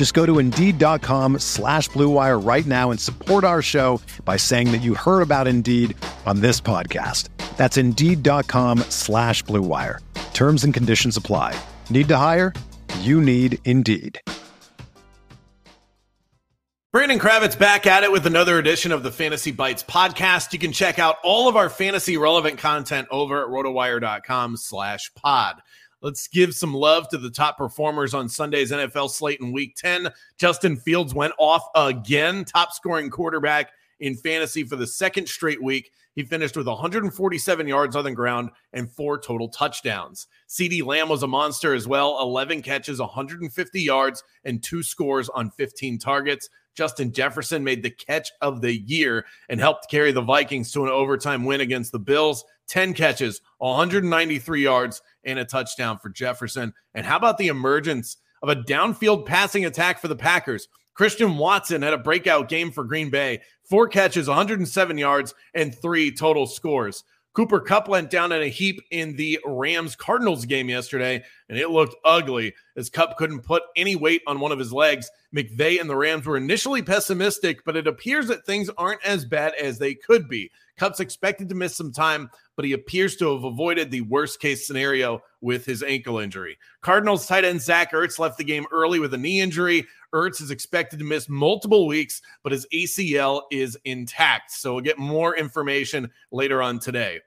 Just go to Indeed.com slash BlueWire right now and support our show by saying that you heard about Indeed on this podcast. That's Indeed.com slash BlueWire. Terms and conditions apply. Need to hire? You need Indeed. Brandon Kravitz back at it with another edition of the Fantasy Bites podcast. You can check out all of our fantasy relevant content over at rotowire.com slash pod. Let's give some love to the top performers on Sunday's NFL slate in week 10. Justin Fields went off again, top scoring quarterback in fantasy for the second straight week. He finished with 147 yards on the ground and four total touchdowns. CeeDee Lamb was a monster as well 11 catches, 150 yards, and two scores on 15 targets. Justin Jefferson made the catch of the year and helped carry the Vikings to an overtime win against the Bills. 10 catches, 193 yards, and a touchdown for Jefferson. And how about the emergence of a downfield passing attack for the Packers? Christian Watson had a breakout game for Green Bay, four catches, 107 yards, and three total scores. Cooper Kupp went down in a heap in the Rams Cardinals game yesterday, and it looked ugly as Kupp couldn't put any weight on one of his legs. McVay and the Rams were initially pessimistic, but it appears that things aren't as bad as they could be. Kupp's expected to miss some time, but he appears to have avoided the worst case scenario with his ankle injury. Cardinals tight end Zach Ertz left the game early with a knee injury. Ertz is expected to miss multiple weeks, but his ACL is intact. So we'll get more information later on today.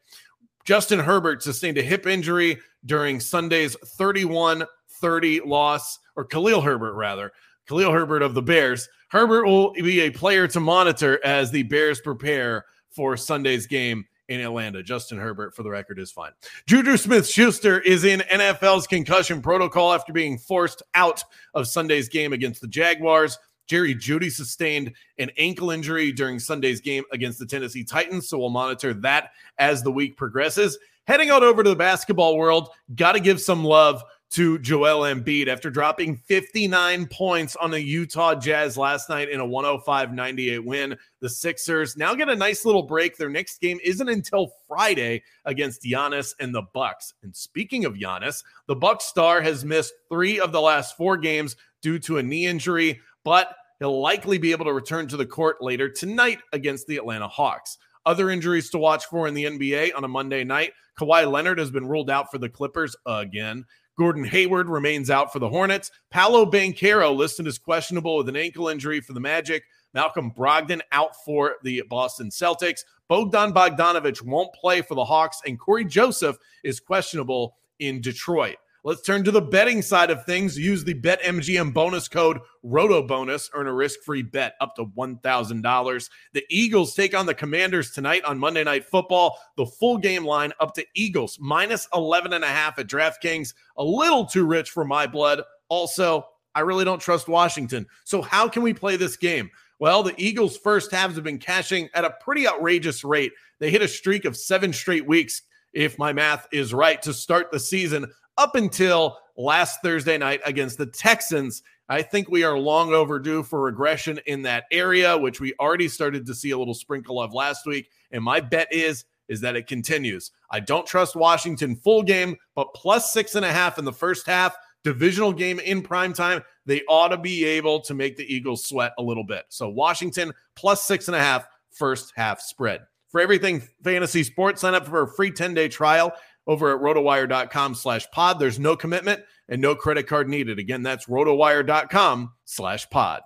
Justin Herbert sustained a hip injury during Sunday's 31 30 loss, or Khalil Herbert, rather. Khalil Herbert of the Bears. Herbert will be a player to monitor as the Bears prepare for Sunday's game in Atlanta. Justin Herbert, for the record, is fine. Juju Smith Schuster is in NFL's concussion protocol after being forced out of Sunday's game against the Jaguars. Jerry Jeudy sustained an ankle injury during Sunday's game against the Tennessee Titans, so we'll monitor that as the week progresses. Heading out over to the basketball world, got to give some love to Joel Embiid after dropping 59 points on the Utah Jazz last night in a 105 98 win. The Sixers now get a nice little break. Their next game isn't until Friday against Giannis and the Bucks. And speaking of Giannis, the Bucks star has missed three of the last four games due to a knee injury, but he'll likely be able to return to the court later tonight against the Atlanta Hawks. Other injuries to watch for in the NBA on a Monday night. Kawhi Leonard has been ruled out for the Clippers again. Gordon Hayward remains out for the Hornets. Paolo Banchero listed as questionable with an ankle injury for the Magic. Malcolm Brogdon out for the Boston Celtics. Bogdan Bogdanovich won't play for the Hawks, and Cory Joseph is questionable in Detroit. Let's turn to the betting side of things. Use the BetMGM bonus code ROTOBONUS. Earn a risk free bet up to $1,000. The Eagles take on the Commanders tonight on Monday Night Football. The full game line up to Eagles minus 11 and a half at DraftKings. A little too rich for my blood. Also, I really don't trust Washington. So, how can we play this game? Well, the Eagles' first halves have been cashing at a pretty outrageous rate. They hit a streak of seven straight weeks, if my math is right, to start the season up until last Thursday night against the Texans. I think we are long overdue for regression in that area, which we already started to see a little sprinkle of last week. And my bet is is that it continues. I don't trust Washington full game, but plus six and a half in the first half, divisional game in prime time, they ought to be able to make the Eagles sweat a little bit. So Washington plus six and a half first half spread. For everything fantasy sports, sign up for a free 10 day trial over at rotowire.com slash pod. There's no commitment and no credit card needed. Again, that's rotowire.com slash pod.